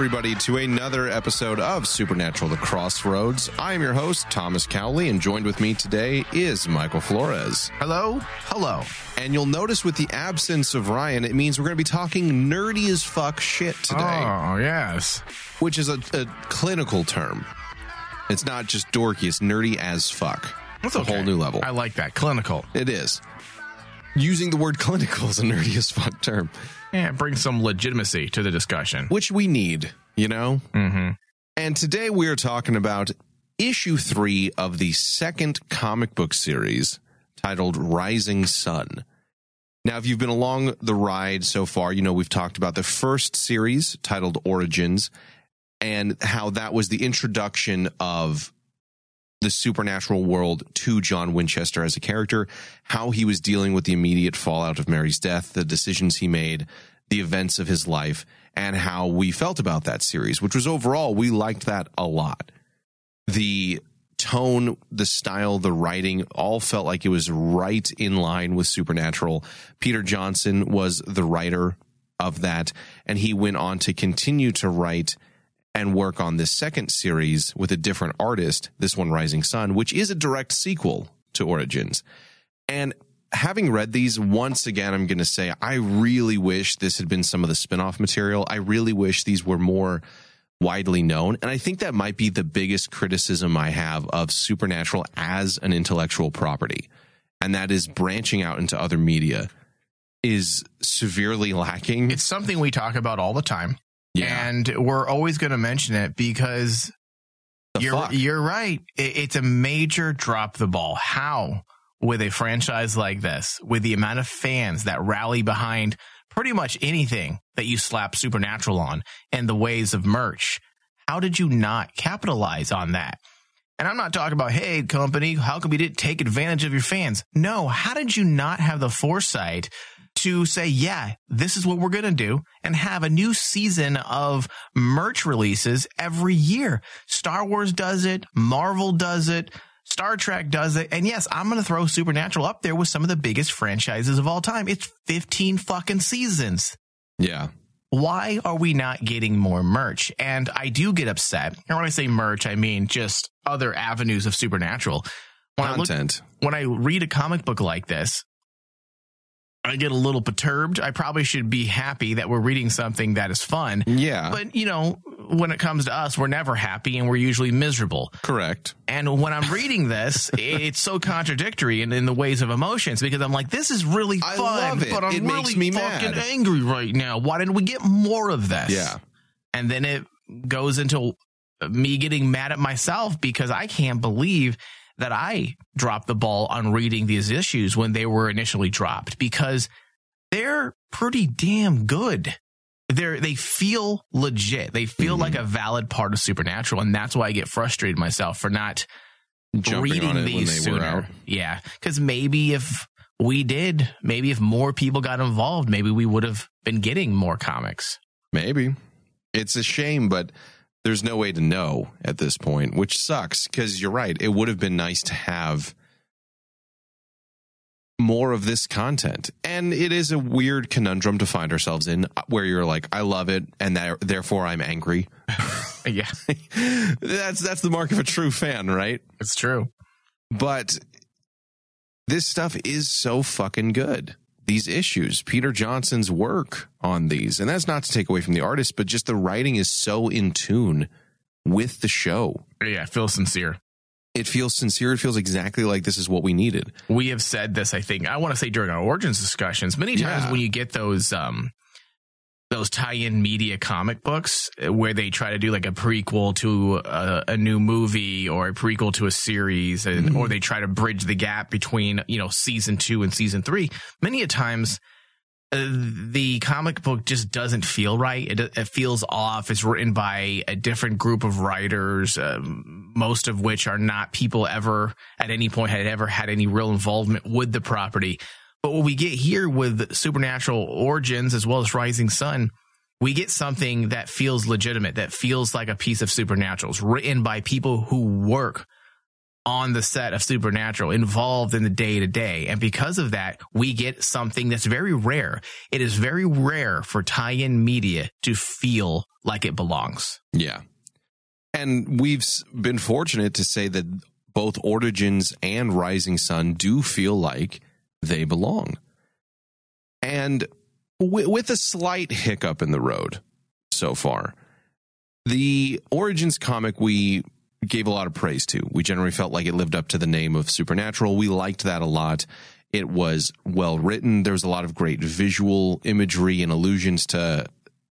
Everybody, to another episode of Supernatural The Crossroads. I am your host, Thomas Cowley, and joined with me today is Michael Flores. Hello? Hello. And you'll notice with the absence of Ryan, it means we're going to be talking nerdy as fuck shit today, Oh, yes. which is a, a clinical term. It's not just dorky, it's nerdy as fuck. That's a okay. whole new level. I like that. Clinical. It is. Using the word clinical is a nerdy as fuck term, Yeah, bring some legitimacy to the discussion. which we need, you know? Mm-hmm. And today we are talking about issue three of the second comic book series titled Rising Son. Now, if you've been along the ride so far, you know we've talked about the first series titled Origins and how that was the introduction of the supernatural world to John Winchester as a character, how he was dealing with the immediate fallout of Mary's death, the decisions he made, the events of his life, and how we felt about that series, which was overall, we liked that a lot. The tone, the style, the writing all felt like it was right in line with Supernatural. Peter Johnson was the writer of that, and he went on to continue to write and work on this second series with a different artist, this one Rising Son, which is a direct sequel to Origins. And having read these once again, I'm going to say I really wish this had been some of the spin-off material. I really wish these were more widely known. And I think that might be the biggest criticism I have of Supernatural as an intellectual property. And that is branching out into other media is severely lacking. It's something we talk about all the time. Yeah. And we're always going to mention it because The you're, fuck? you're right. It, it's a major drop the ball. How? With a franchise like this, with the amount of fans that rally behind pretty much anything that you slap Supernatural on and the ways of merch, how did you not capitalize on that? And I'm not talking about, hey, company, how come you didn't take advantage of your fans? No, how did you not have the foresight to say, yeah, this is what we're going to do and have a new season of merch releases every year? Star Wars does it. Marvel does it. Star Trek does it. And yes, I'm going to throw Supernatural up there with some of the biggest franchises of all time. It's 15 fucking seasons yeah. why are we not getting more merch? And I do get upset. And when I say merch, I mean just other avenues of supernatural. When I look, Content. when I read a comic book like this, I get a little perturbed. I probably should be happy that we're reading something that is fun. yeah. But, you know, when it comes to us, we're never happy and we're usually miserable. correct. And when I'm reading this, it's so contradictory in, in the ways of emotions because I'm like, this is really I fun, love it. but I'm It really makes me fucking mad. angry right now. Why didn't we get more of this? Yeah. And then it goes into me getting mad at myself because I can't believe that I dropped the ball on reading these issues when they were initially dropped because they're pretty damn good. They're, they feel legit. They feel Mm-hmm. like a valid part of Supernatural. And that's why I get frustrated myself for not Jumping reading on it when these sooner. Yeah. Cause maybe if we did, maybe if more people got involved, maybe we would have been getting more comics. Maybe. It's a shame, but there's no way to know at this point, which sucks because you're right. It would have been nice to have more of this content. And it is a weird conundrum to find ourselves in uh, where you're like, I love it, and that, therefore I'm angry. Yeah, that's that's the mark of a true fan, right? it's true. But this stuff is so fucking good. These issues, Peter Johnson's work on these. And that's not to take away from the artist, but just the writing is so in tune with the show. Yeah, it feels sincere. It feels sincere. It feels exactly like this is what we needed. We have said this, I think, I want to say during our origins discussions, many times Yeah. when you get those, um, those tie-in media comic books uh, where they try to do like a prequel to a, a new movie or a prequel to a series and, or they try to bridge the gap between you know season two and season three. Many a times uh, the comic book just doesn't feel right. It, it feels off. It's written by a different group of writers um, most of which are not people ever at any point had ever had any real involvement with the property but what we get here with Supernatural Origins as well as Rising Son, we get something that feels legitimate, that feels like a piece of Supernaturals written by people who work on the set of Supernatural, involved in the day to day. And because of that, we get something that's very rare. It is very rare for tie in media to feel like it belongs. Yeah. And we've been fortunate to say that both Origins and Rising Son do feel like they belong. And wi- with a slight hiccup in the road so far, the Origins comic we gave a lot of praise to. We generally felt like it lived up to the name of Supernatural. We liked that a lot. It was well written. There was a lot of great visual imagery and allusions to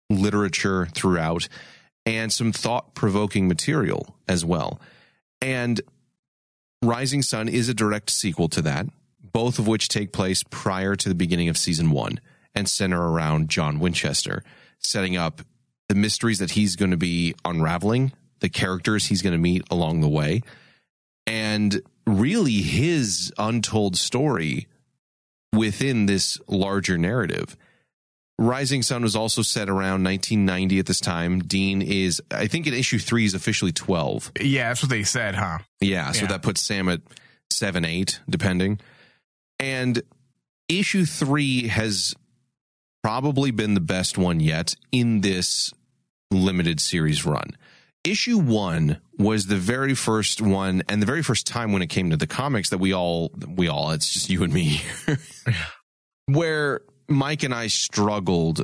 literature throughout and some thought provoking material as well. And Rising Son is a direct sequel to that, both of which take place prior to the beginning of season one and center around John Winchester, setting up the mysteries that he's going to be unraveling, the characters he's going to meet along the way, and really his untold story within this larger narrative. Rising Son was also set around 1990 at this time. Dean is, I think, in issue three is officially 12. Yeah, that's what they said, huh? Yeah, so Yeah. that puts Sam at seven, eight, depending. And issue three has probably been the best one yet in this limited series run. Issue one was the very first one and the very first time when it came to the comics that we all, we all, it's just you and me, where Mike and I struggled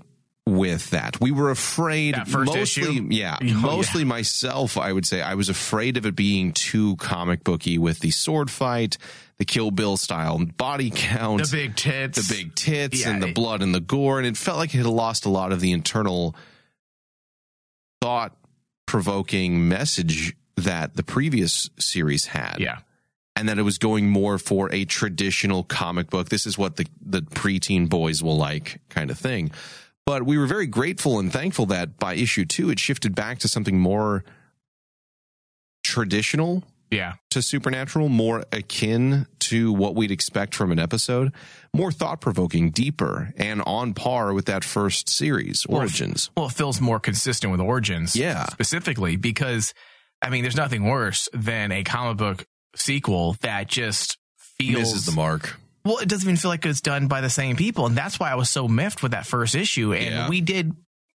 with that. We were afraid, That first mostly, issue? yeah, Oh, yeah. mostly myself, I would say, I was afraid of it being too comic booky with the sword fight, the Kill Bill style body count, The big tits. the big tits, Yeah, and the it- blood and the gore, and it felt like it had lost a lot of the internal thought provoking message that the previous series had Yeah. and that it was going more for a traditional comic book. This is what the, the preteen boys will like kind of thing. But we were very grateful and thankful that by issue two, it shifted back to something more traditional Yeah. to supernatural, more akin to what we'd expect from an episode, more thought provoking, deeper, and on par with that first series, Origins. Well, it feels more consistent with Origins. Yeah. Specifically because, I mean, there's nothing worse than a comic book sequel that just feels. Misses the mark. well, it doesn't even feel like it's done by the same people. And that's why I was so miffed with that first issue. And Yeah. we did.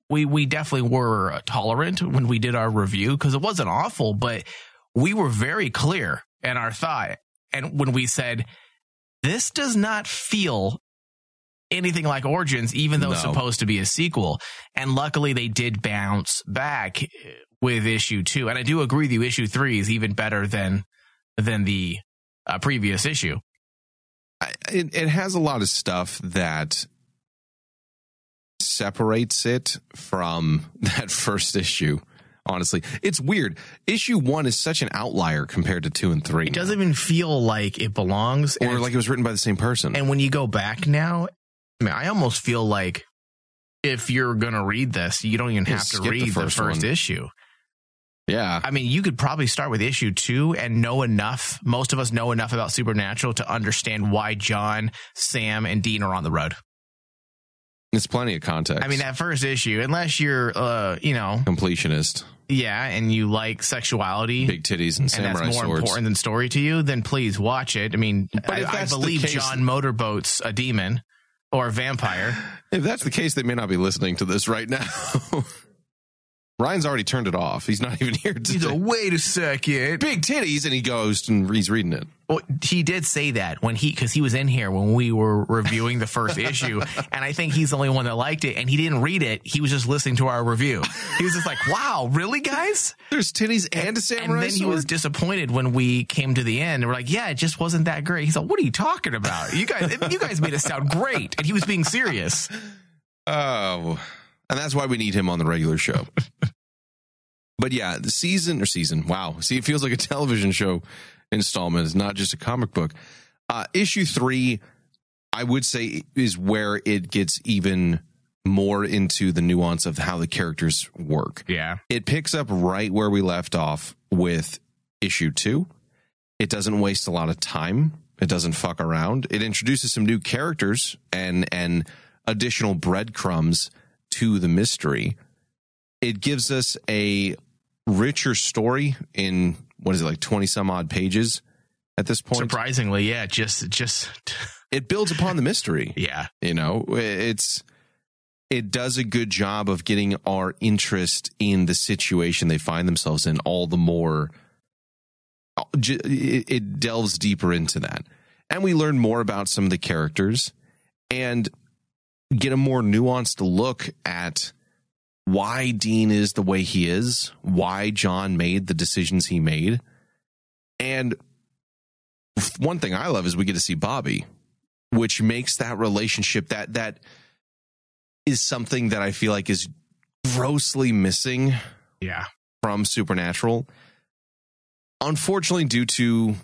We, we definitely were tolerant when we did our review because it wasn't awful, but we were very clear in our thought. And when we said, this does not feel anything like Origins, even though it's supposed to be a sequel. And luckily they did bounce back with issue two. And I do agree with you, issue three is even better than, than the uh, previous issue. I- it, it has a lot of stuff that separates it from that first issue. Honestly, it's weird. Issue one is such an outlier compared to two and three. It doesn't even feel like it belongs. or like it was written by the same person. and when you go back now, I mean, I almost feel like if you're going to read this, you don't even have to the read the first first, issue. yeah, I mean, you could probably start with issue two and know enough. Most of us know enough about Supernatural to understand why John, Sam, and Dean are on the road. it's plenty of context. I mean, that first issue, unless you're, uh, you know, completionist, yeah, and you like sexuality. big titties and and samurai that's more swords. important than story to you, then please watch it. I mean, I, I believe case- John Motorboat's a demon or a vampire. If that's the case, they may not be listening to this right now. Ryan's already turned it off. He's not even here He's today. a wait a second. Big titties, and he goes and he's reading it. Well, he did say that when he because he was in here when we were reviewing the first issue, and I think he's the only one that liked it, and he didn't read it. He was just listening to our review. He was just like, "Wow, really, guys?" There's titties and a samurai." And then he was disappointed when we came to the end. And we're like, "Yeah, it just wasn't that great." He's like, "What are you talking about? You guys, you guys made it sound great," and he was being serious. Oh, and that's why we need him on the regular show. but yeah, the season or season. Wow. See, it feels like a television show installment. It's not just a comic book. Uh, issue three, I would say, is where it gets even more into the nuance of how the characters work. Yeah, It picks up right where we left off with issue two. It doesn't waste a lot of time. It doesn't fuck around. It introduces some new characters and and additional breadcrumbs to the mystery. It gives us a richer story in what is it like 20 some odd pages at this point. surprisingly, yeah, just just It builds upon the mystery. yeah, You know, it's it does a good job of getting our interest in the situation they find themselves in all the more it it delves deeper into that. And we learn more about some of the characters and get a more nuanced look at why Dean is the way he is, why John made the decisions he made. And one thing I love is we get to see Bobby, which makes that relationship that that is something that I feel like is grossly missing yeah. from Supernatural. Unfortunately, due to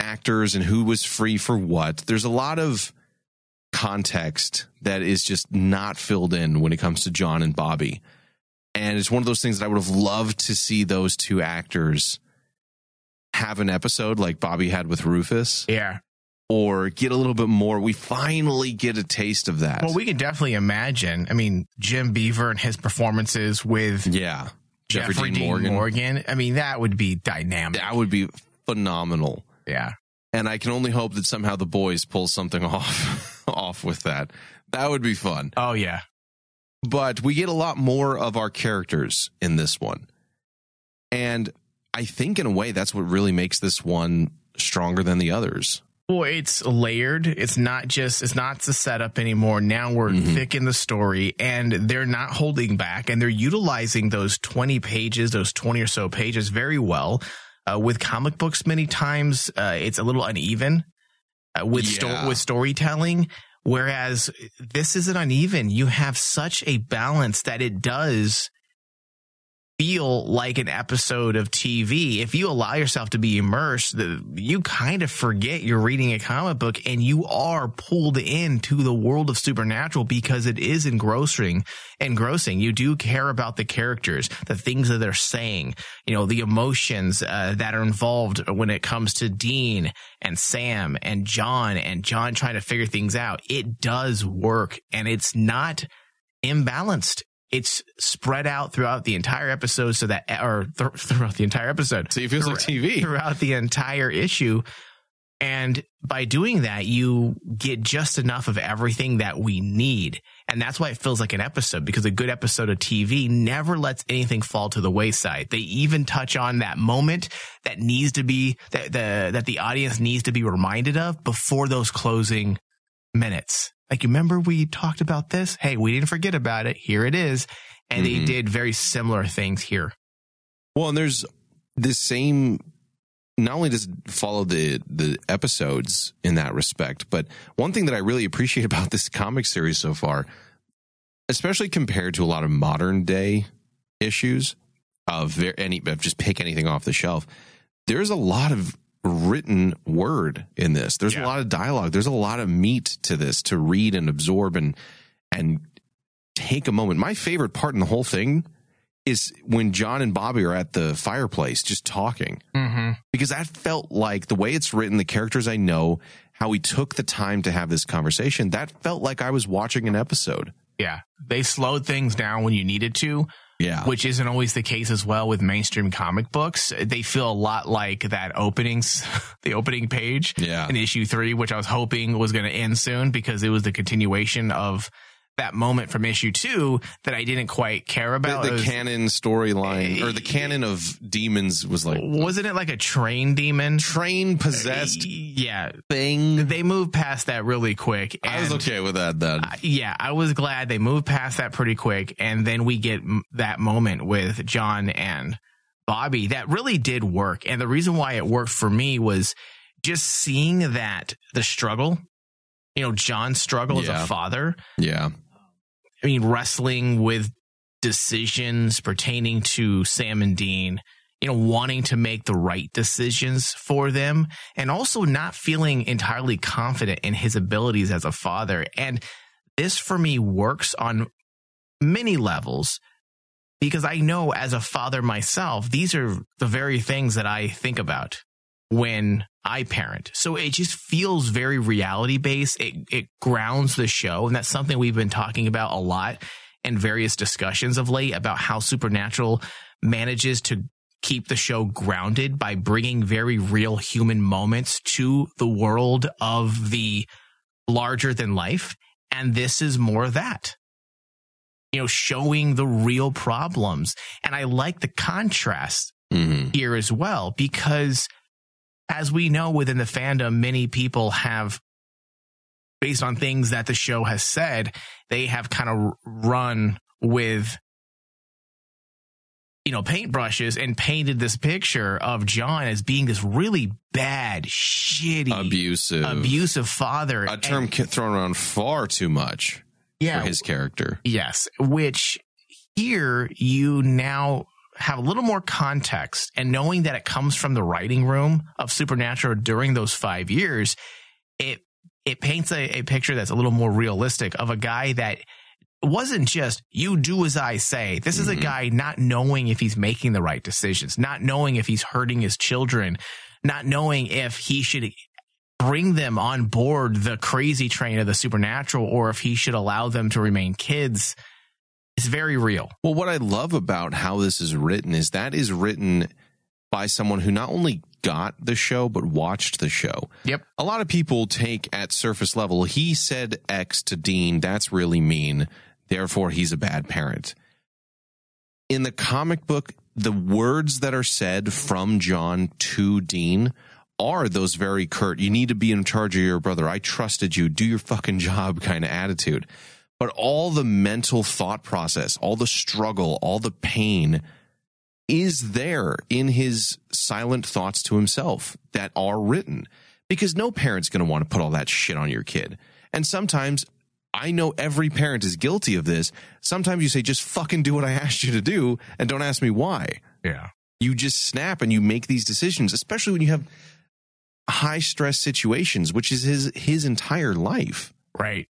actors and who was free for what, there's a lot of context that is just not filled in when it comes to John and Bobby. And it's one of those things that I would have loved to see those two actors have an episode like Bobby had with Rufus Yeah. or get a little bit more. We finally get a taste of that. Well, we can definitely imagine. I mean, Jim Beaver and his performances with yeah. Jeffrey, Dean Morgan. I mean, that would be dynamic. That would be phenomenal. Yeah. And I can only hope that somehow the boys pull something off off with that. That would be fun. Oh yeah. But we get a lot more of our characters in this one. And I think in a way that's what really makes this one stronger than the others. Well, it's layered. It's not just it's not the setup anymore. Now we're Mhm. thick in the story and they're not holding back and they're utilizing those 20 pages, those 20 or so pages very well. Uh, with comic books, many times uh, it's a little uneven uh, with sto- with storytelling. Whereas this isn't uneven. You have such a balance that it does feel like an episode of TV. If you allow yourself to be immersed, you kind of forget you're reading a comic book and you are pulled into the world of supernatural because it is engrossing engrossing. You do care about the characters, the things that they're saying, you know, the emotions uh, that are involved when it comes to Dean and Sam and John and John trying to figure things out. It does work and it's not imbalanced. It's spread out throughout the entire episode so that, or th- throughout the entire episode so it feels like TV. throughout the entire issue. And by doing that, you get just enough of everything that we need. And that's why it feels like an episode because a good episode of TV never lets anything fall to the wayside. They even touch on that moment that needs to be, that the, that the audience needs to be reminded of before those closing minutes. Like, you remember we talked about this? Hey, we didn't forget about it. Here it is. And they Mhm. did very similar things here. Well, and there's this same. Not only does it follow the the episodes in that respect, but one thing that I really appreciate about this comic series so far, especially compared to a lot of modern day issues of any of just pick anything off the shelf, there's a lot of written word in this. There's Yeah. a lot of dialogue. There's a lot of meat to this to read and absorb and and take a moment. My favorite part in the whole thing is when John and Bobby are at the fireplace just talking Mm-hmm. because that felt like the way it's written, the characters I know, how we took the time to have this conversation. That felt like I was watching an episode. Yeah. They slowed things down when you needed to, Yeah. which isn't always the case as well with mainstream comic books. They feel a lot like that openings, the opening page Yeah. in issue three, which I was hoping was going to end soon because it was the continuation of that moment from issue two that I didn't quite care about. the, the was- canon storyline or the canon of demons was like wasn't it like a train demon? train possessed uh, Yeah, thing. they moved past that really quick. I was okay with that then. yeah, I was glad they moved past that pretty quick. And then we get m- that moment with John and Bobby that really did work. And the reason why it worked for me was just seeing that the struggle, you know, John's struggle as a father. yeah. I mean, wrestling with decisions pertaining to Sam and Dean, you know, wanting to make the right decisions for them and also not feeling entirely confident in his abilities as a father. And this for me works on many levels because I know as a father myself, these are the very things that I think about when I parent. So it just feels very reality based. It, it grounds the show. And that's something we've been talking about a lot in various discussions of late about how Supernatural manages to keep the show grounded by bringing very real human moments to the world of the larger than life. And this is more of that. You know, showing the real problems. And I like the contrast hmm here as well because as we know within the fandom many people have based on things that the show has said they have kind of run with you know paintbrushes and painted this picture of John as being this really bad shitty Abusive. abusive father A term And- thrown around far too much yeah for his character. Yes, which here you now have a little more context and knowing that it comes from the writing room of Supernatural during those five years, it it paints a, a picture that's a little more realistic of a guy that wasn't just you do as I say. This is a Mhm. guy not knowing if he's making the right decisions, not knowing if he's hurting his children, not knowing if he should bring them on board the crazy train of the supernatural or if he should allow them to remain kids. It's very real. Well, what I love about how this is written is that is written by someone who not only got the show, but watched the show. Yep. A lot of people take at surface level, he said X to Dean, that's really mean. Therefore, he's a bad parent. In the comic book, the words that are said from John to Dean are those very curt, you need to be in charge of your brother. I trusted you. Do your fucking job kind of attitude. But all the mental thought process, all the struggle, all the pain is there in his silent thoughts to himself that are written because no parent's going to want to put all that shit on your kid. And sometimes I know every parent is guilty of this. Sometimes you say, just fucking do what I asked you to do and don't ask me why. Yeah. You just snap and you make these decisions, especially when you have high stress situations, which is his, his entire life. Right.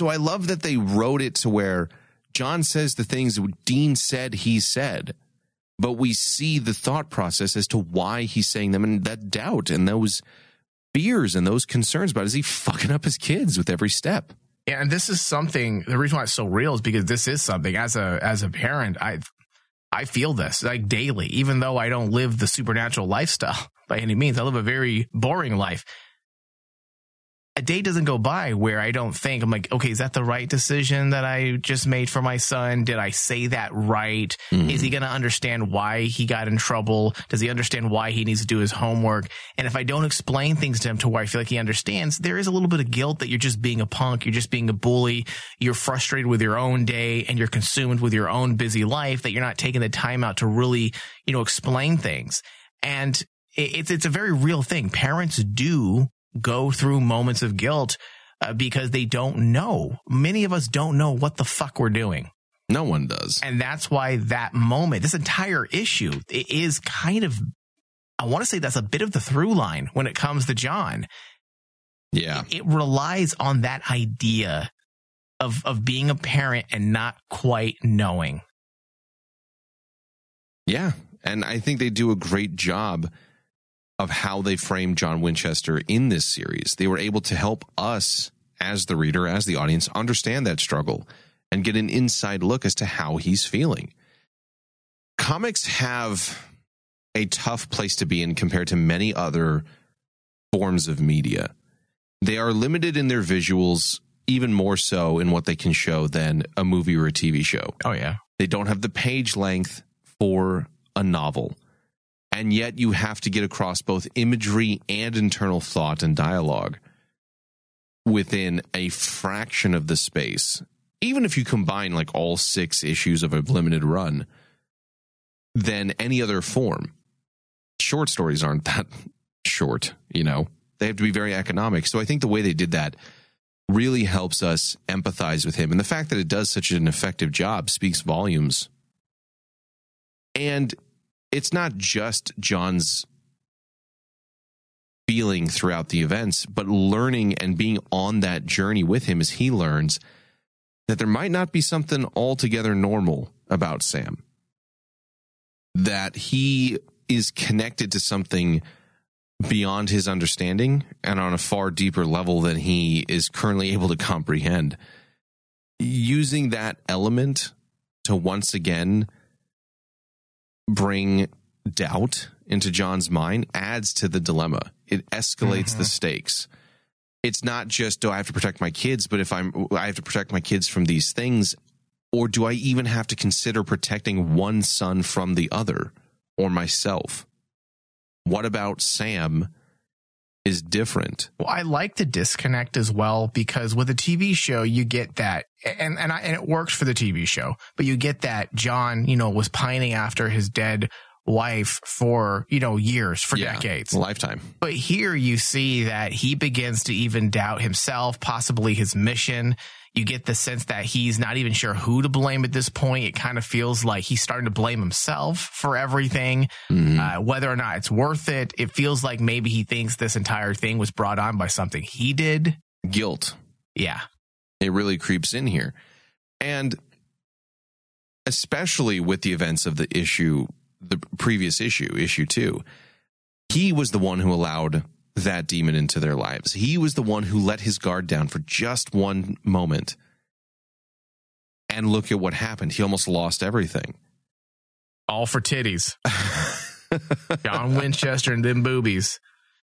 So I love that they wrote it to where John says the things Dean said he said, but we see the thought process as to why he's saying them and that doubt and those fears and those concerns about is he fucking up his kids with every step? Yeah, and this is something the reason why it's so real is because this is something as a as a parent, I I feel this like daily, even though I don't live the supernatural lifestyle by any means. I live a very boring life. A day doesn't go by where I don't think I'm like, okay, is that the right decision that I just made for my son? Did I say that right? Is he mm-hmm. going to understand why he got in trouble? Does he understand why he needs to do his homework? And if I don't explain things to him to where I feel like he understands, there is a little bit of guilt that you're just being a punk. You're just being a bully. You're frustrated with your own day and you're consumed with your own busy life that you're not taking the time out to really, you know, explain things. And it's, it's a very real thing. Parents do go through moments of guilt uh, because they don't know. Many of us don't know what the fuck we're doing. No one does. And that's why that moment, this entire issue i- is kind of, I want to say that's a bit of the through line when it comes to John. Yeah. It relies on that idea of, of being a parent and not quite knowing. Yeah. And I think they do a great job of how they frame John Winchester in this series. They were able to help us as the reader, as the audience, understand that struggle and get an inside look as to how he's feeling. Comics have a tough place to be in compared to many other forms of media. They are limited in their visuals, even more so in what they can show than a movie or a TV show. Oh yeah. They don't have the page length for a novel. And yet you have to get across both imagery and internal thought and dialogue within a fraction of the space. Even if you combine like all six issues of a limited run, than any other form. Short stories aren't that short, you know. They have to be very economic. So I think the way they did that really helps us empathize with him. And the fact that it does such an effective job speaks volumes. And it's not just John's feeling throughout the events, but learning and being on that journey with him as he learns that there might not be something altogether normal about Sam. That he is connected to something beyond his understanding and on a far deeper level than he is currently able to comprehend. Using that element to once again bring doubt into John's mind adds to the dilemma. It escalates the mm-hmm. stakes. It's not just do I have to protect my kids, but if I'm I have to protect my kids from these things or do I even have to consider protecting one son from the other or myself? What about Sam is different? Well, I like the disconnect as well because with a TV show, you get that, and and, I, and it works for the TV show, but you get that John, you know, was pining after his dead wife for you know years, for Yeah, decades. lifetime. But here you see that he begins to even doubt himself, possibly his mission. You get the sense that he's not even sure who to blame at this point. It kind of feels like he's starting to blame himself for everything, uh, whether or not it's worth it. It feels like maybe he thinks this entire thing was brought on by something he did. Guilt. Yeah. It really creeps in here. And especially with the events of the issue, the previous issue, issue two, he was the one who allowed that demon into their lives. He was the one who let his guard down for just one moment. And look at what happened. He almost lost everything. All for titties. John Winchester and them boobies.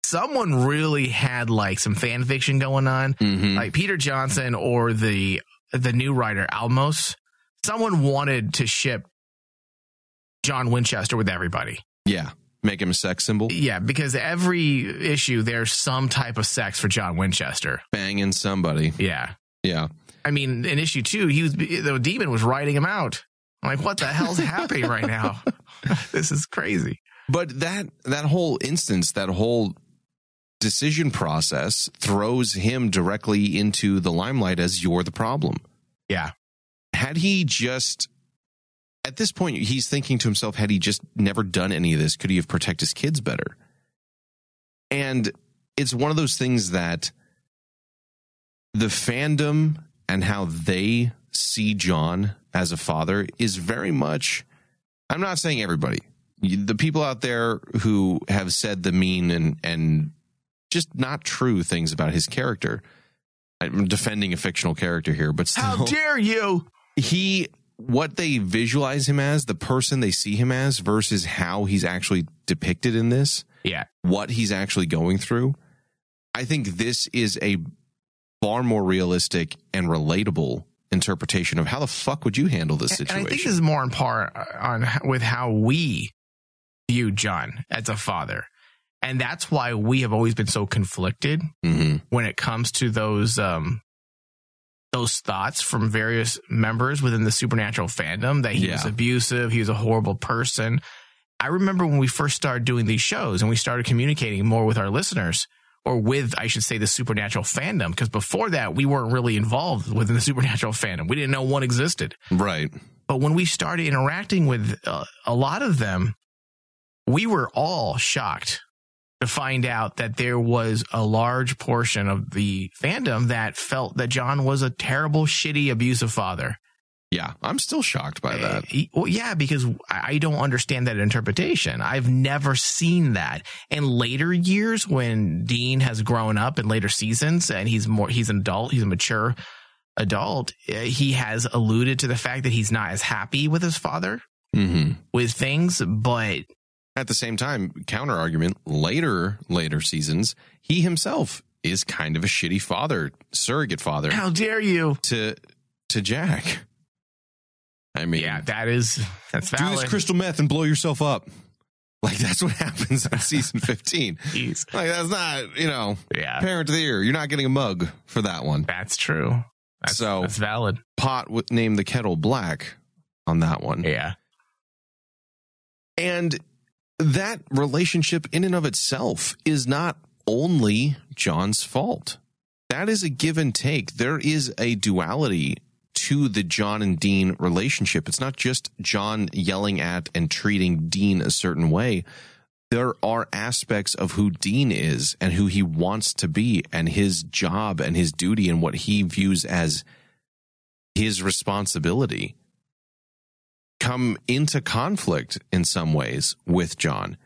Someone really had like some fan fiction going on. Mhm. like Peter Johnson or the the new writer Olmos, someone wanted to ship John Winchester with everybody. Yeah. Make him a sex symbol. Yeah, because every issue there's some type of sex for John Winchester. Banging somebody. Yeah. Yeah. I mean, in issue 2, he was the demon was writing him out. I'm like, what the hell's happening right now? this is crazy. But that that whole instance, that whole decision process throws him directly into the limelight as you're the problem. Yeah. Had he just at this point he's thinking to himself, had he just never done any of this, could he have protected his kids better? And it's one of those things that the fandom and how they see John as a father is very much I'm not saying everybody. The people out there who have said the mean and and just not true things about his character. I'm defending a fictional character here, but still How dare you? he what they visualize him as, the person they see him as versus how he's actually depicted in this, Yeah. what he's actually going through. I think this is a far more realistic and relatable interpretation of how the fuck would you handle this And situation. I think this is more in part uh, on with how we view John as a father. And that's why we have always been so conflicted Mhm. when it comes to those um those thoughts from various members within the supernatural fandom that he was abusive, he was a horrible person. I remember when we first started doing these shows and we started communicating more with our listeners or with I should say the supernatural fandom because before that we weren't really involved within the supernatural fandom. We didn't know one existed. Right. But when we started interacting with uh, a lot of them, we were all shocked to find out that there was a large portion of the fandom that felt that John was a terrible, shitty, abusive father. Yeah. I'm still shocked by that. Uh, well, yeah, because I don't understand that interpretation. I've never seen that. In later years, when Dean has grown up in later seasons and he's more, he's an adult, he's a mature adult, uh, he has alluded to the fact that he's not as happy with his father hmm with things, but At the same time, counter argument, later, later seasons, he himself is kind of a shitty father, surrogate father How dare you? to to Jack. I mean, Yeah, that is that's do valid. this crystal meth and blow yourself up. Like that's what happens in season 15. Jeez. Like that's not, you know, Yeah, parent of the year. You're not getting a mug for that one. that's true. That's, So- that's valid. Pot would name the kettle black on that one. Yeah, And that relationship in and of itself is not only John's fault. That is a give and take. There is a duality to the John and Dean relationship. It's not just John yelling at and treating Dean a certain way. There are aspects of who Dean is and who he wants to be and his job and his duty and what he views as his responsibility come into conflict in some ways with John.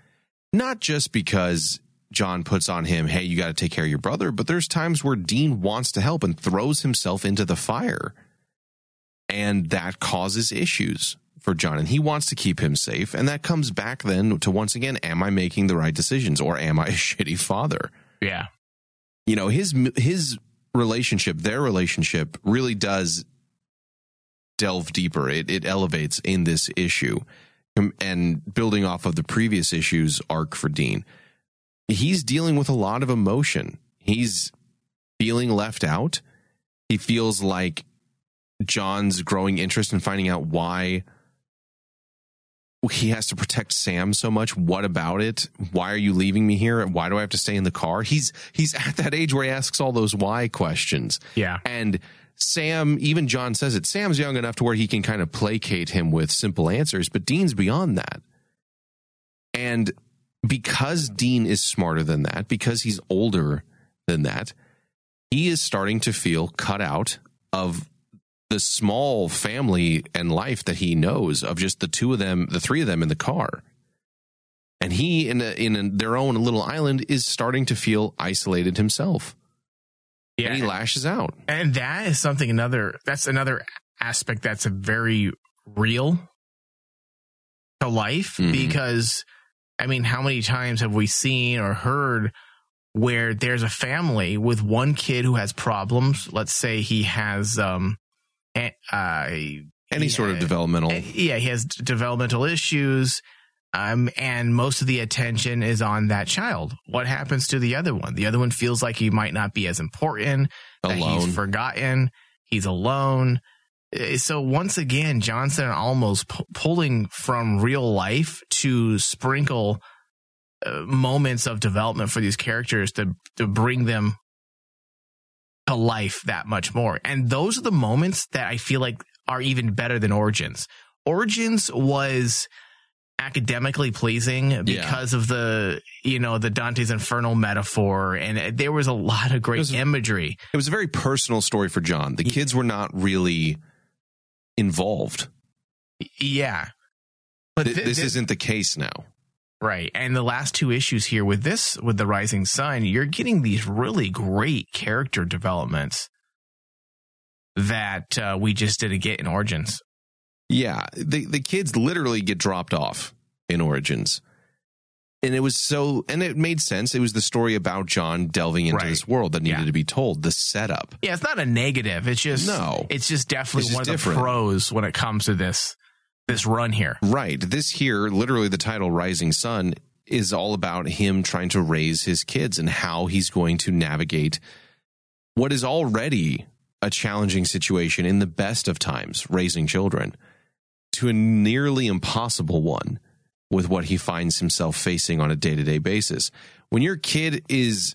Not just because John puts on him, hey, you got to take care of your brother, but there's times where Dean wants to help and throws himself into the fire. And that causes issues for John. And he wants to keep him safe. And that comes back then to once again, am I making the right decisions or am I a shitty father? yeah, you know his his relationship their relationship really does delve deeper it it elevates in this issue Um, and building off of the previous issues arc for Dean he's dealing with a lot of emotion he's feeling left out he feels like John's growing interest in finding out why he has to protect Sam so much. What about it? Why are you leaving me here? Why do I have to stay in the car? He's he's at that age where he asks all those why questions. yeah, And Sam, even John says it. Sam's young enough to where he can kind of placate him with simple answers, but Dean's beyond that. And because Dean is smarter than that, because he's older than that, he is starting to feel cut out of the small family and life that he knows of just the two of them, the three of them in the car. And he, in a, in a, their own little island, is starting to feel isolated himself. Yeah. And he lashes out. And that is something another that's another aspect that's a very real to life Mhm. because I mean, how many times have we seen or heard where there's a family with one kid who has problems? Let's say he has um uh Any sort of developmental. Yeah, he has developmental issues. Um, and most of the attention is on that child. What happens to the other one? The other one feels like he might not be as important. that alone. He's forgotten. He's alone. Uh, So once again, Johnson almost pu- pulling from real life to sprinkle uh, moments of development for these characters to to bring them to life that much more. And those are the moments that I feel like are even better than Origins. Origins was academically pleasing because of the you know the Dante's Inferno metaphor and there was a lot of great It was- imagery. It was a very personal story for John. The kids were not really involved. Yeah. But Th- thi- this thi- isn't the case now. right. And the last two issues here with this with the Rising Son, you're getting these really great character developments that uh, we just didn't get in Origins. Yeah, the the kids literally get dropped off in Origins. And it was so and it made sense. It was the story about John delving into Right. this world that needed Yeah. to be told, the setup. Yeah, it's not a negative. It's just No. It's just definitely It's just one of the pros when it comes to this this run here. Right. This here, literally the title Rising Son is all about him trying to raise his kids and how he's going to navigate what is already a challenging situation in the best of times, raising children, to a nearly impossible one with what he finds himself facing on a day to day basis. When your kid is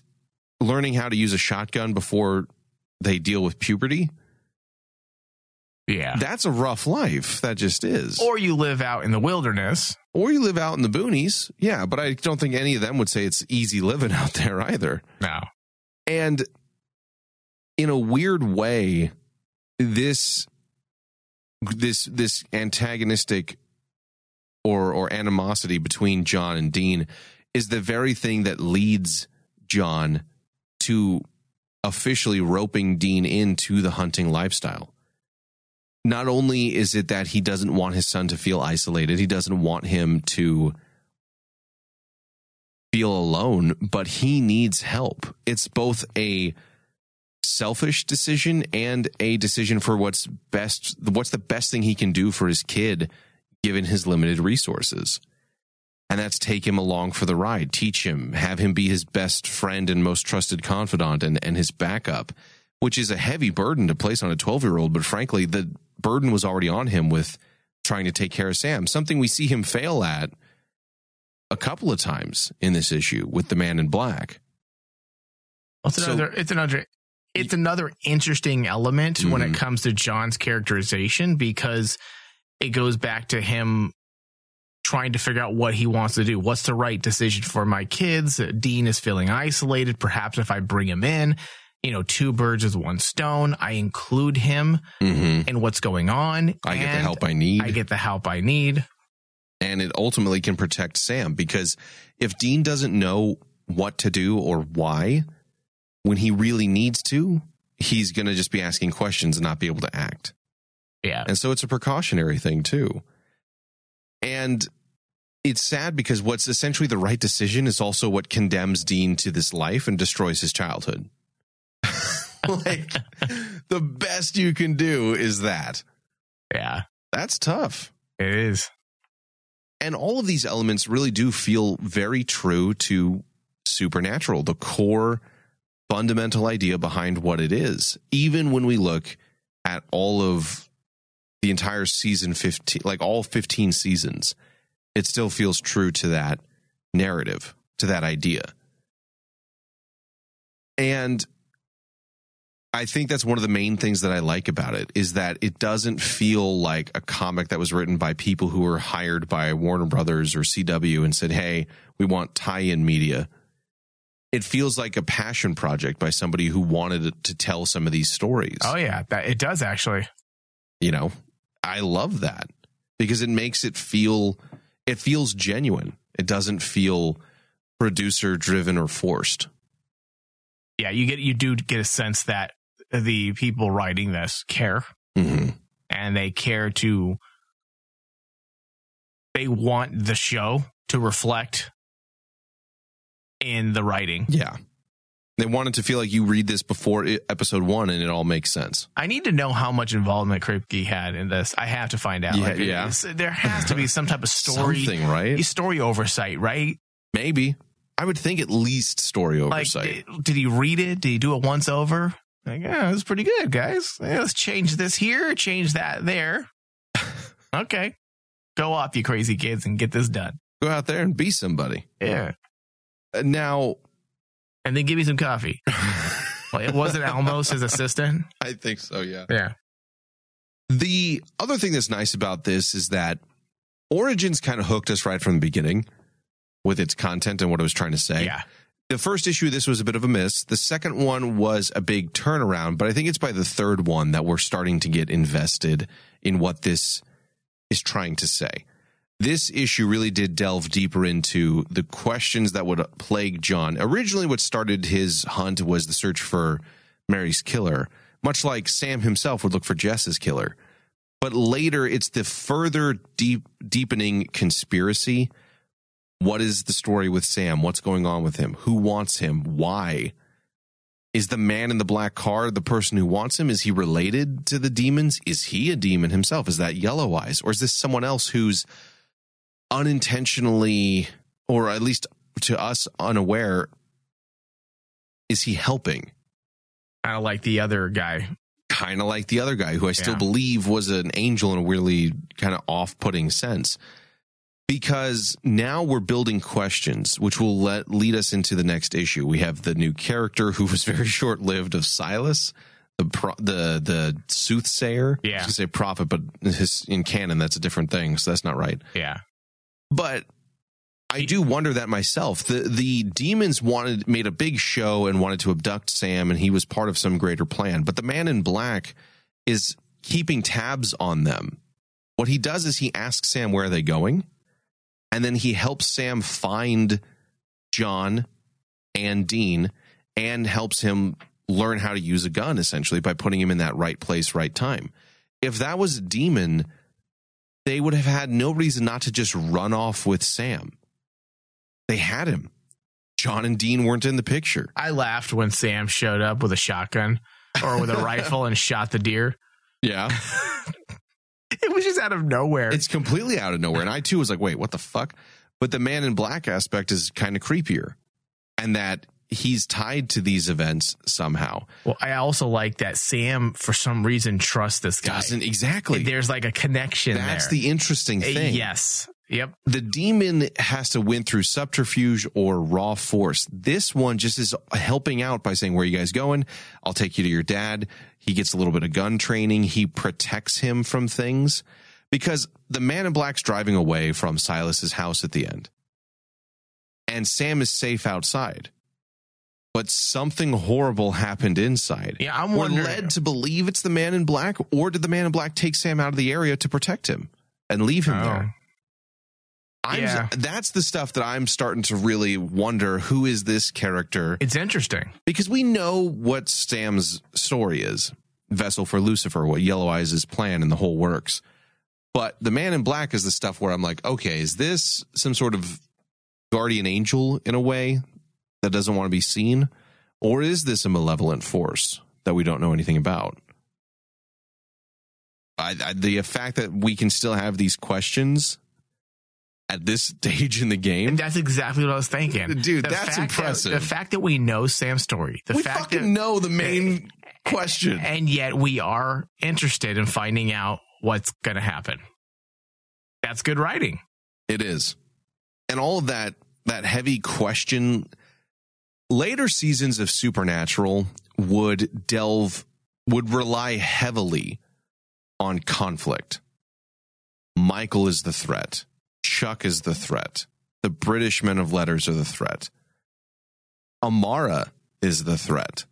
learning how to use a shotgun before they deal with puberty, Yeah. that's a rough life. That just is. or you live out in the wilderness. Or you live out in the boonies. Yeah, but I don't think any of them would say it's easy living out there either. No. And in a weird way, this this this antagonistic or or animosity between John and Dean is the very thing that leads John to officially roping Dean into the hunting lifestyle. Not only is it that he doesn't want his son to feel isolated, he doesn't want him to feel alone, but he needs help. It's both a selfish decision and a decision for what's best what's the best thing he can do for his kid given his limited resources. And that's take him along for the ride, teach him, have him be his best friend and most trusted confidant and, and his backup, which is a heavy burden to place on a 12 year old. But frankly, the burden was already on him with trying to take care of Sam, something we see him fail at a couple of times in this issue with the man in black. It's So- another. It's another. It's another interesting element when it Mhm. comes to John's characterization because it goes back to him trying to figure out what he wants to do. What's the right decision for my kids? Dean is feeling isolated. Perhaps if I bring him in, you know, two birds with one stone. I include him Mm-hmm. in what's going on. I get the help I need. I get the help I need. and it ultimately can protect Sam because if Dean doesn't know what to do or why, when he really needs to, he's going to just be asking questions and not be able to act. Yeah. And so it's a precautionary thing too. And it's sad because what's essentially the right decision is also what condemns Dean to this life and destroys his childhood. like the best you can do is that. Yeah. That's tough. It is. and all of these elements really do feel very true to supernatural the core fundamental idea behind what it is even when we look at all of the entire season 15 like all 15 seasons it still feels true to that narrative to that idea and I think that's one of the main things that I like about it is that it doesn't feel like a comic that was written by people who were hired by Warner Brothers or CW and said, "Hey, we want tie-in media." It feels like a passion project by somebody who wanted to tell some of these stories. Oh yeah. That it does actually. You know, I love that because it makes it feel it feels genuine. It doesn't feel producer driven or forced. Yeah. You get you do get a sense that the people writing this care hmm and they care to they want the show to reflect in the writing. Yeah. They wanted to feel like you read this before episode one and it all makes sense. I need to know how much involvement Kripke had in this. I have to find out. Yeah, Like, yeah. there has to be some type of story, Something, right? story oversight, right? Maybe. I would think at least story Like, oversight. did, did he read it? Did he do it once over? Like, yeah, it was pretty good, guys. Yeah, let's change this here, change that there. okay, go off, you crazy kids, and get this done. Go out there and be somebody. Yeah, Now, and then give me some coffee. Well, it wasn't Olmos his assistant. I think so, yeah. Yeah. The other thing that's nice about this is that Origins kind of hooked us right from the beginning with its content and what it was trying to say. Yeah. The first issue, this was a bit of a miss. The second one was a big turnaround, but I think it's by the third one that we're starting to get invested in what this is trying to say. This issue really did delve deeper into the questions that would plague John. Originally, what started his hunt was the search for Mary's killer, much like Sam himself would look for Jess's killer. But later, it's the further deep, deepening conspiracy what is the story with Sam? What's going on with him? Who wants him? Why? Is the man in the black car the person who wants him? Is he related to the demons? Is he a demon himself? Is that Yellow Eyes? Or is this someone else who's unintentionally, or at least to us unaware, is he helping? Kind of like the other guy. Kind of like the other guy who I still Yeah. believe was an angel in a weirdly kind of off putting sense. Because now we're building questions, which will let lead us into the next issue. We have the new character who was very short lived of Silas, the pro- the the soothsayer. Yeah. I was say prophet, but his, in canon that's a different thing, so that's not right. Yeah. But I do wonder that myself. The the demons wanted made a big show and wanted to abduct Sam, and he was part of some greater plan. But the man in black is keeping tabs on them. What he does is he asks Sam where are they going, and then he helps Sam find John and Dean, and helps him learn how to use a gun essentially by putting him in that right place, right time. If that was a demon, they would have had no reason not to just run off with Sam. They had him. John and Dean weren't in the picture. I laughed when Sam showed up with a shotgun or with a rifle and shot the deer. Yeah. It was just out of nowhere. It's completely out of nowhere. And I too was like, wait, what the fuck? But the man in black aspect is kind of creepier. And that he's tied to these events somehow. well, I also like that Sam, for some reason, trusts this guy. Doesn't exactly. There's like a connection That's there. the interesting Uh, thing. Yes. Yep. the demon has to win through subterfuge or raw force. This one just is helping out by saying, Where are you guys going? I'll take you to your dad. He gets a little bit of gun training. He protects him from things because the man in black's driving away from Silas's house at the end. And Sam is safe outside. But something horrible happened inside. Yeah, I'm We're led to believe it's the man in black, or did the man in black take Sam out of the area to protect him and leave him Oh. there? I'm, Yeah. That's the stuff that I'm starting to really wonder who is this character? It's interesting. Because we know what Sam's story is Vessel for Lucifer, what Yellow Eyes' plan, and the whole works. But the man in black is the stuff where I'm like, okay, is this some sort of guardian angel in a way that doesn't want to be seen? Or is this a malevolent force that we don't know anything about? I, I, the fact that we can still have these questions at this stage in the game, And that's exactly what I was thinking. Dude, The that's fact that- impressive. the fact that we know Sam's story, the we fact fucking that, know the main question. and yet we are interested in finding out what's going to happen. That's good writing. It is. And all of that that heavy question later seasons of Supernatural would delve would rely heavily on conflict. Michael is the threat. Chuck is the threat. The British men of letters are the threat. Amara is the threat.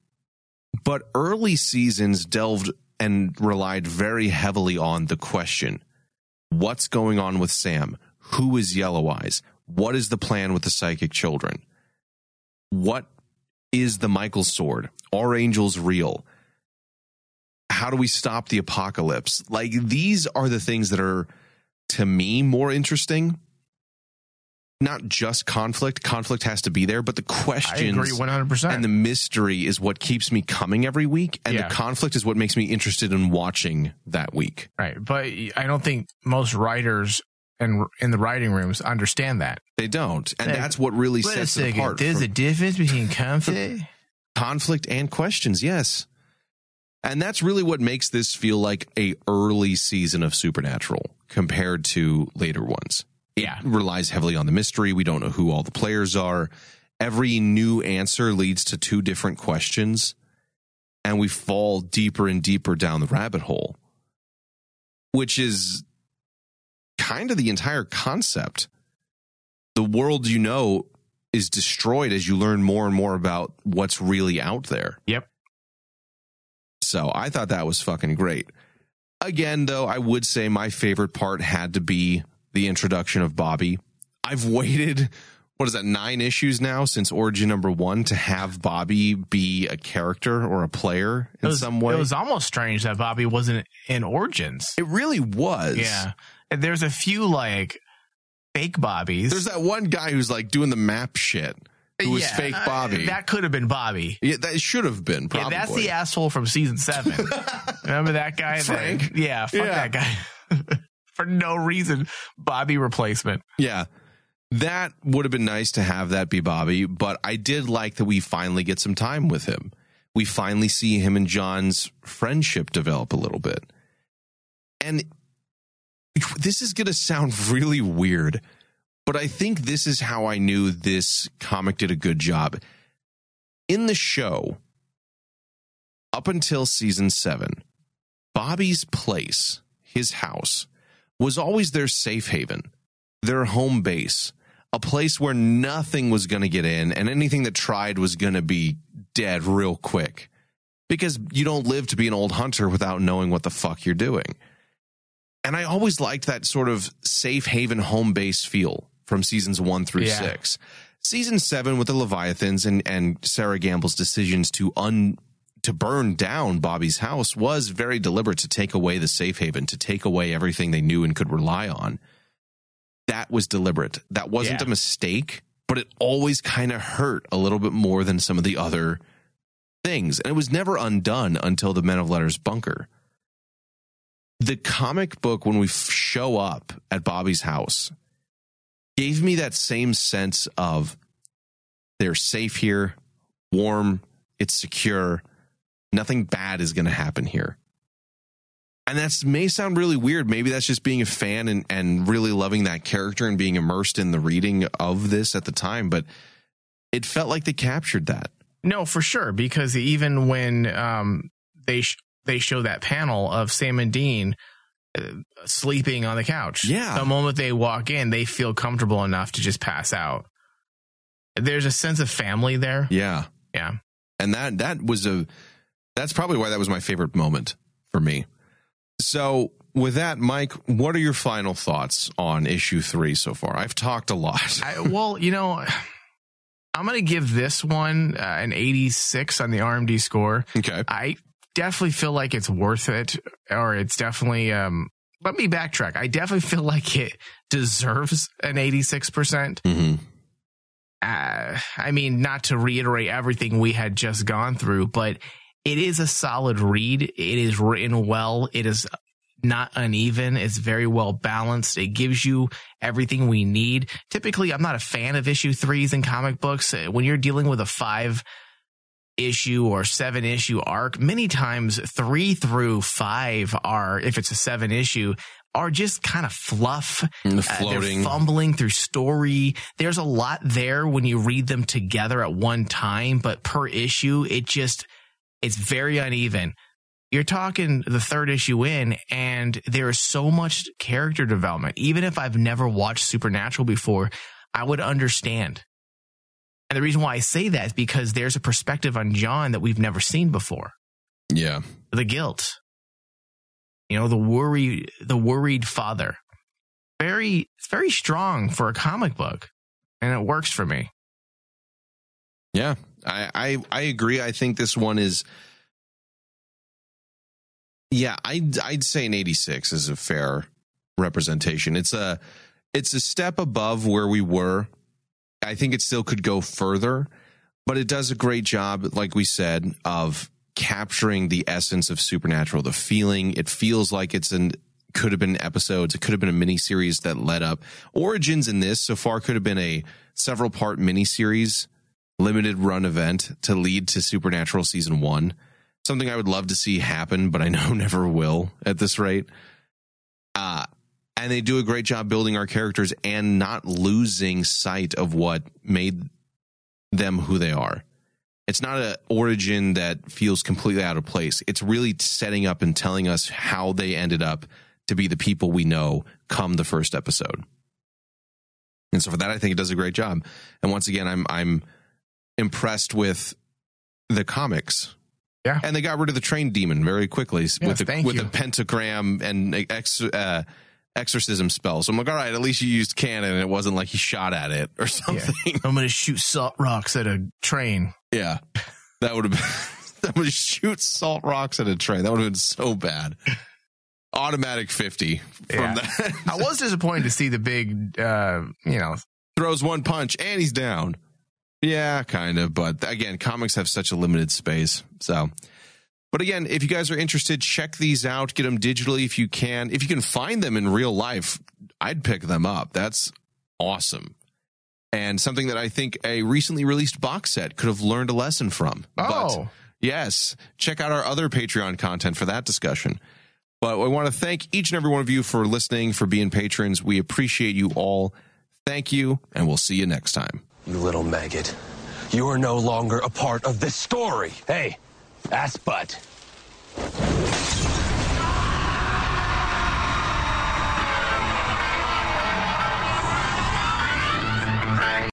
But early seasons delved and relied very heavily on the question what's going on with Sam? Who is Yellow Eyes? What is the plan with the psychic children? What is the Michael sword? Are angels real? How do we stop the apocalypse? Like these are the things that are to me more interesting. Not just conflict. Conflict has to be there, but the I questions agree 100%. and the mystery is what keeps me coming every week and Yeah. the conflict is what makes me interested in watching that week. right. But I don't think most writers and in the writing rooms understand that. They don't. And Hey, that's what really sets it apart. There's from a difference between conflict. conflict and questions, yes. And that's really what makes this feel like a early season of Supernatural compared to later ones. Yeah. It relies heavily on the mystery. We don't know who all the players are. Every new answer leads to two different questions, and we fall deeper and deeper down the rabbit hole, which is kind of the entire concept. The world you know is destroyed as you learn more and more about what's really out there. Yep. So I thought that was fucking great. Again, though, I would say my favorite part had to be the introduction of Bobby. I've waited, what is that, nine issues now since Origin number one to have Bobby be a character or a player in was, some way. It was almost strange that Bobby wasn't in Origins. It really was. Yeah. There's a few like fake Bobbies. There's that one guy who's like doing the map shit who was Yeah, fake uh, Bobby. that could have been Bobby. yeah, that should have been, Yeah, probably. that's the asshole from season seven. Remember that guy? that- yeah, fuck Yeah. that guy. For no reason. Bobby replacement. Yeah. That would have been nice to have that be Bobby, but I did like that we finally get some time with him. We finally see him and John's friendship develop a little bit. And this is going to sound really weird, but I think this is how I knew this comic did a good job. In the show, up until season seven, Bobby's place, his house, was always their safe haven, their home base, a place where nothing was going to get in and anything that tried was going to be dead real quick. Because you don't live to be an old hunter without knowing what the fuck you're doing. And I always liked that sort of safe haven home base feel from seasons one through Yeah. six. Season seven with the Leviathans and, and Sera Gamble's decisions to un to burn down Bobby's house was very deliberate to take away the safe haven, to take away everything they knew and could rely on. That was deliberate. That wasn't Yeah. a mistake, but it always kind of hurt a little bit more than some of the other things. And it was never undone until the Men of Letters bunker. The comic book, when we show up at Bobby's house, gave me that same sense of they're safe here, warm, it's secure, nothing bad is going to happen here. And that may sound really weird. Maybe that's just being a fan and, and really loving that character and being immersed in the reading of this at the time. But it felt like they captured that. No, for sure. Because even when um, they they show that panel of Sam and Dean uh, sleeping on the couch, Yeah. the moment they walk in, they feel comfortable enough to just pass out. There's a sense of family there. Yeah. Yeah. And that that was a that's probably why that was my favorite moment for me. So with that, Mike, what are your final thoughts on issue three so far? I've talked a lot. I, well, you know, I'm going to give this one uh, an 86 on the RMD score. okay. I definitely feel like it's worth it, or it's definitely. Um, let me backtrack. I definitely feel like it deserves an 86%. hmm Uh, I mean, not to reiterate everything we had just gone through, but it is a solid read. It is written well. It is not uneven. It's very well balanced. It gives you everything we need. Typically, I'm not a fan of issue threes in comic books. When you're dealing with a five issue or seven issue arc, many times three through five are, if it's a seven issue, are just kind of fluff. And the Uh, floating. they're fumbling through story. There's a lot there when you read them together at one time, but per issue, it just, it's very uneven. You're talking the third issue in, and there is so much character development. Even if I've never watched Supernatural before, I would understand. And the reason why I say that is because there's a perspective on John that we've never seen before yeah. the guilt. You know, the worry, the worried father. Very, it's very strong for a comic book, and it works for me. Yeah. I, I I agree. I think this one is Yeah, I'd I'd say an 86 is a fair representation. It's a it's a step above where we were. I think it still could go further, but it does a great job, like we said, of capturing the essence of Supernatural, the feeling. It feels like it's an could have been episodes. It could have been a mini series that led up. Origins in this so far could have been a several part mini series, limited run event to lead to Supernatural season one. Something I would love to see happen, but I know never will at this rate. Uh, and they do a great job building our characters and not losing sight of what made them who they are. It's not an origin that feels completely out of place. It's really setting up and telling us how they ended up to be the people we know come the first episode. And so for that, I think it does a great job. And once again, I'm I'm impressed with the comics. Yeah. and they got rid of the train demon very quickly Yes, with the with you. the pentagram and ex, uh, exorcism spell. So I'm like, all right, at least you used canon, and it wasn't like he shot at it or something. I'm going to shoot salt rocks at a train. Yeah, that would have been. that would shoot salt rocks at a train. That would have been so bad. Automatic fifty from Yeah. that. I was disappointed to see the big, uh, you know, throws one punch and he's down. Yeah, kind of. But again, comics have such a limited space. So, but again, if you guys are interested, check these out. Get them digitally if you can. If you can find them in real life, I'd pick them up. That's awesome. And something that I think a recently released box set could have learned a lesson from. But oh, Yes. Check out our other Patreon content for that discussion. But I want to thank each and every one of you for listening, for being patrons. We appreciate you all. Thank you, and we'll see you next time. You little maggot. You are no longer a part of this story. Hey, ass butt.